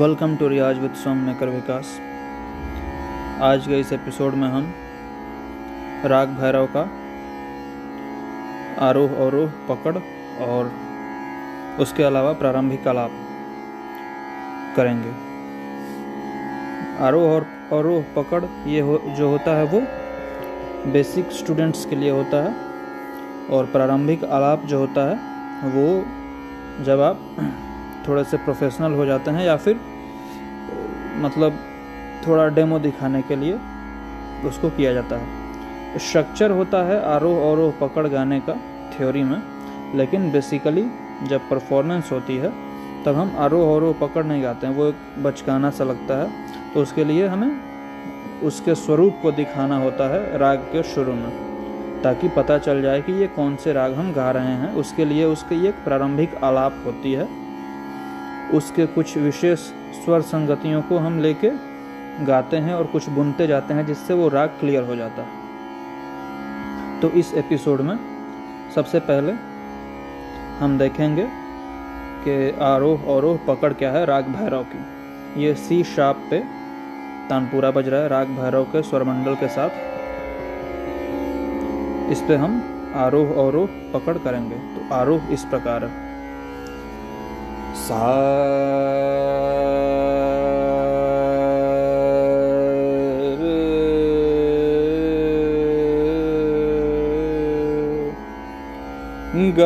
Welcome to Riyaz with song maker Vikas. आज के इस एपिसोड में हम राग भैरव का आरोह अवरोह पकड़ और उसके अलावा प्रारंभिक आलाप करेंगे। आरोह और अवरोह पकड़ ये हो, जो होता है वो बेसिक स्टूडेंट्स के लिए होता है और प्रारंभिक आलाप जो होता है वो जब आप थोड़े से प्रोफेशनल हो जाते हैं या फिर मतलब थोड़ा डेमो दिखाने के लिए उसको किया जाता है। स्ट्रक्चर होता है आरोह अवरोह पकड़ गाने का थ्योरी में, लेकिन बेसिकली जब परफॉर्मेंस होती है, तब हम आरोह अवरोह पकड़ नहीं गाते हैं, वो एक बचकाना सा लगता है। तो उसके लिए हमें उसके स्वरूप को दिखाना होता है राग के शुरू में, ताकि पता चल जाए कि ये कौन से राग हम गा रहे हैं। उसके लिए उसकी एक प्रारंभिक आलाप होती है। उसके कुछ विशेष स्वर संगतियों को हम लेके गाते हैं और कुछ बुनते जाते हैं जिससे वो राग क्लियर हो जाता है। तो इस एपिसोड में सबसे पहले हम देखेंगे कि आरोह अवरोह पकड़ क्या है राग भैरव की। ये सी शाप पे तानपुरा बज रहा है राग भैरव के स्वरमंडल के साथ। इस पे हम आरोह अवरोह पकड़ करेंगे। तो आरोह इस प्रकार है। सा ग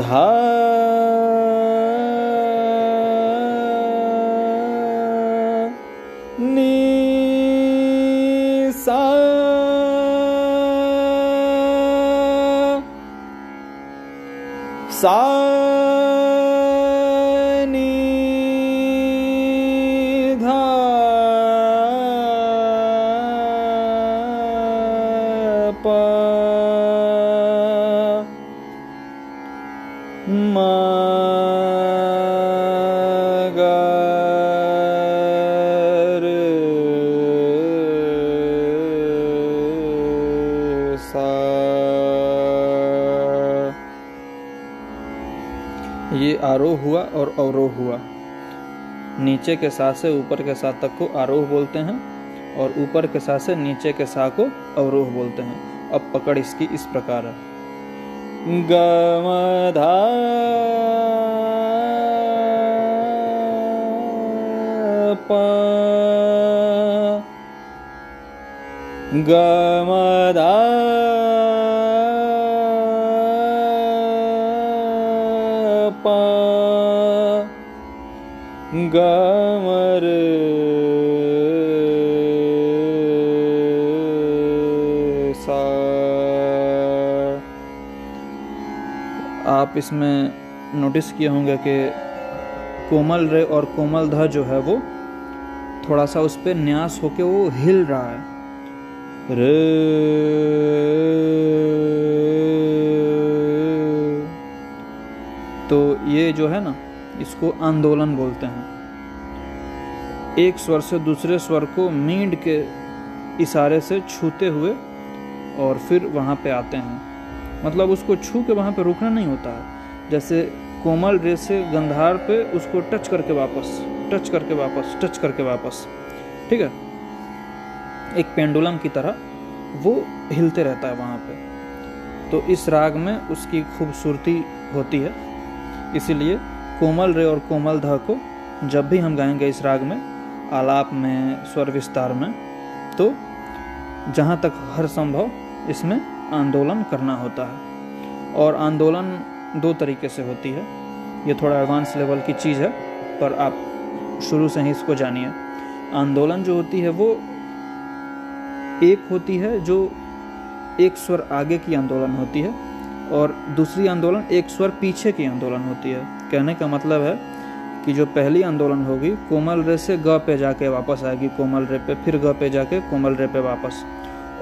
धा नी सा ये आरोह हुआ और अवरोह हुआ। नीचे के सा से ऊपर के सा तक को आरोह बोलते हैं और ऊपर के सा से नीचे के सा को अवरोह बोलते हैं। अब पकड़ इसकी इस प्रकार। है गमधा गमधा प गमर। आप इसमें नोटिस किए होंगे कि कोमल रे और कोमल ध जो है वो थोड़ा सा उस पर न्यास होके वो हिल रहा है। रे। तो ये जो है ना, इसको आंदोलन बोलते हैं। एक स्वर से दूसरे स्वर को मींड के इशारे से छूते हुए और फिर वहाँ पे आते हैं। मतलब उसको छू के वहाँ पे रुकना नहीं होता है। जैसे कोमल रे से गंधार पे उसको टच करके वापस, टच करके वापस, टच करके वापस। ठीक है? एक पेंडुलम की तरह वो हिलते रहता है वहाँ पे। तो इस राग में उसकी खूबसूरती होती है। इसीलिए कोमल रे और कोमल ध को जब भी हम गाएँगे इस राग में, आलाप में, स्वर विस्तार में तो जहाँ तक हर संभव इसमें आंदोलन करना होता है। और आंदोलन दो तरीके से होती है। ये थोड़ा एडवांस लेवल की चीज़ है, पर आप शुरू से ही इसको जानिए। आंदोलन जो होती है वो एक होती है जो एक स्वर आगे की आंदोलन होती है। और दूसरी आंदोलन एक स्वर पीछे की आंदोलन होती है। कहने का मतलब है कि जो पहली आंदोलन होगी, कोमल रे से ग पे जाके वापस आएगी, कोमल रे पे फिर ग पे जाके कोमल रे पे वापस।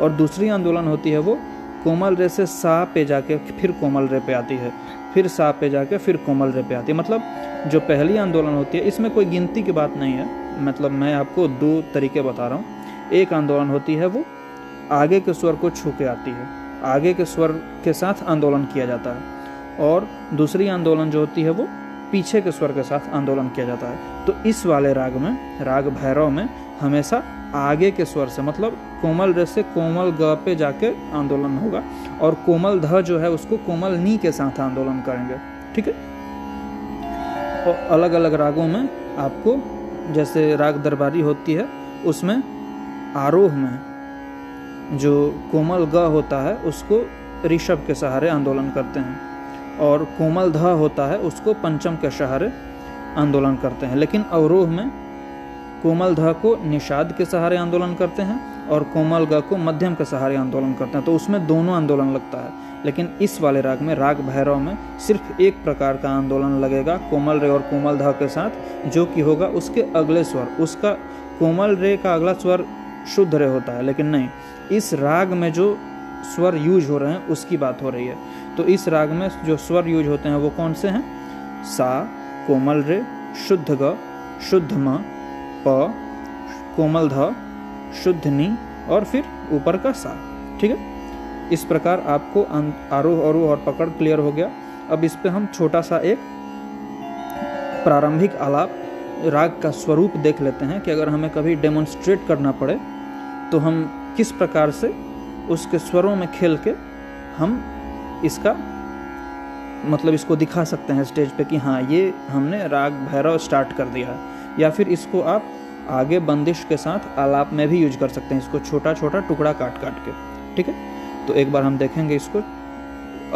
और दूसरी आंदोलन होती है वो कोमल रे से सा पे जाके फिर कोमल रे पे आती है। फिर सा पे जाके फिर कोमल रे पे आती है। मतलब जो पहली आंदोलन होती है, इसमें कोई गिनती की बात नहीं है। मतलब मैं आपको दो तरीके बता रहा हूँ। एक आंदोलन होती है वो आगे के स्वर को छू के आती है। आगे के स्वर के साथ आंदोलन किया जाता है और दूसरी आंदोलन जो होती है वो पीछे के स्वर के साथ आंदोलन किया जाता है। तो इस वाले राग में, राग भैरव में हमेशा आगे के स्वर से मतलब कोमल रे से कोमल ग पे जाके आंदोलन होगा और कोमल ध जो है उसको कोमल नी के साथ आंदोलन करेंगे। ठीक है? और अलग अलग रागों में आपको जैसे राग दरबारी होती है, उसमें आरोह में जो कोमल ग होता है, उसको ऋषभ के सहारे आंदोलन करते हैं। और कोमल ध होता है, उसको पंचम के सहारे आंदोलन करते हैं। लेकिन अवरोह में कोमल ध को निषाद के सहारे आंदोलन करते हैं और कोमल ग को मध्यम के सहारे आंदोलन करते हैं। तो उसमें दोनों आंदोलन लगता है। लेकिन इस वाले राग में, राग भैरव में, सिर्फ़ एक प्रकार का आंदोलन लगेगा, कोमल रे और कोमल ध के साथ, जो कि होगा उसके अगले स्वर। उसका कोमल रे का अगला स्वर शुद्ध रे होता है, लेकिन नहीं। इस राग में जो स्वर यूज़ हो रहे हैं, उसकी बात हो रही है। तो इस राग में जो स्वर यूज़ होते हैं, वो कौन से हैं? सा, कोमल रे, शुद्ध ग, शुद्ध म, प, कोमल ध, शुद्ध नी, और फिर ऊपर का सा। ठीक है? इस प्रकार आपको आरोह अरोह और पकड़ क्लियर हो गया। अब इस पे हम छोटा सा एक प्रारंभिक आलाप, राग का स्वरूप देख लेते हैं कि अगर हमें कभी डेमोन्स्ट्रेट करना पड़े तो हम किस प्रकार से उसके स्वरों में खेल के हम इसका मतलब इसको दिखा सकते हैं स्टेज पे कि हाँ ये हमने राग भैरव स्टार्ट कर दिया है। या फिर इसको आप आगे बंदिश के साथ आलाप में भी यूज़ कर सकते हैं, इसको छोटा छोटा टुकड़ा काट काट के। ठीक है? तो एक बार हम देखेंगे इसको।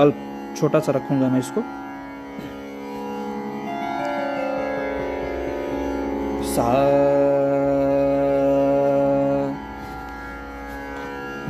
अल्प, छोटा सा रखूँगा मैं इसको। सा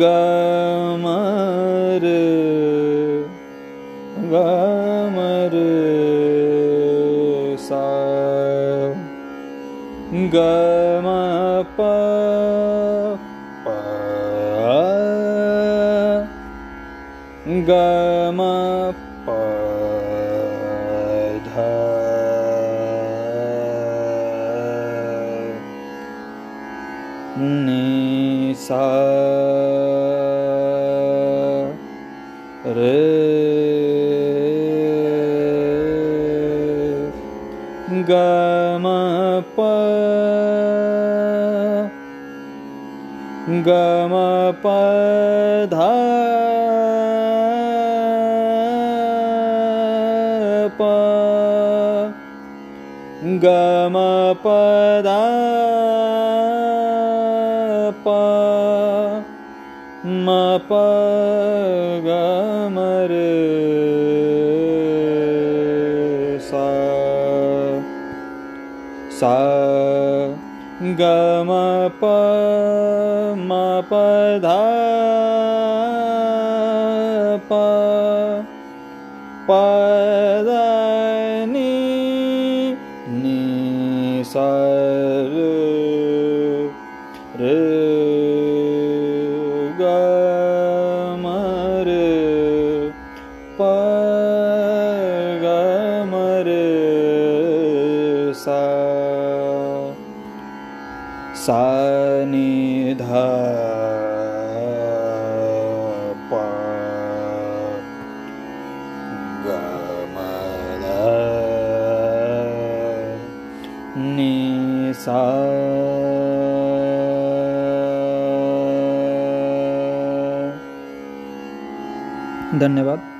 ग म रे ग म रे सा ग प प ग म प ध नि सा रे। ग म प। ग म प ध। प। ग म प ध। प। म प। सा ग म प म प ध प प द नि नि सा रे ध धन्यवाद।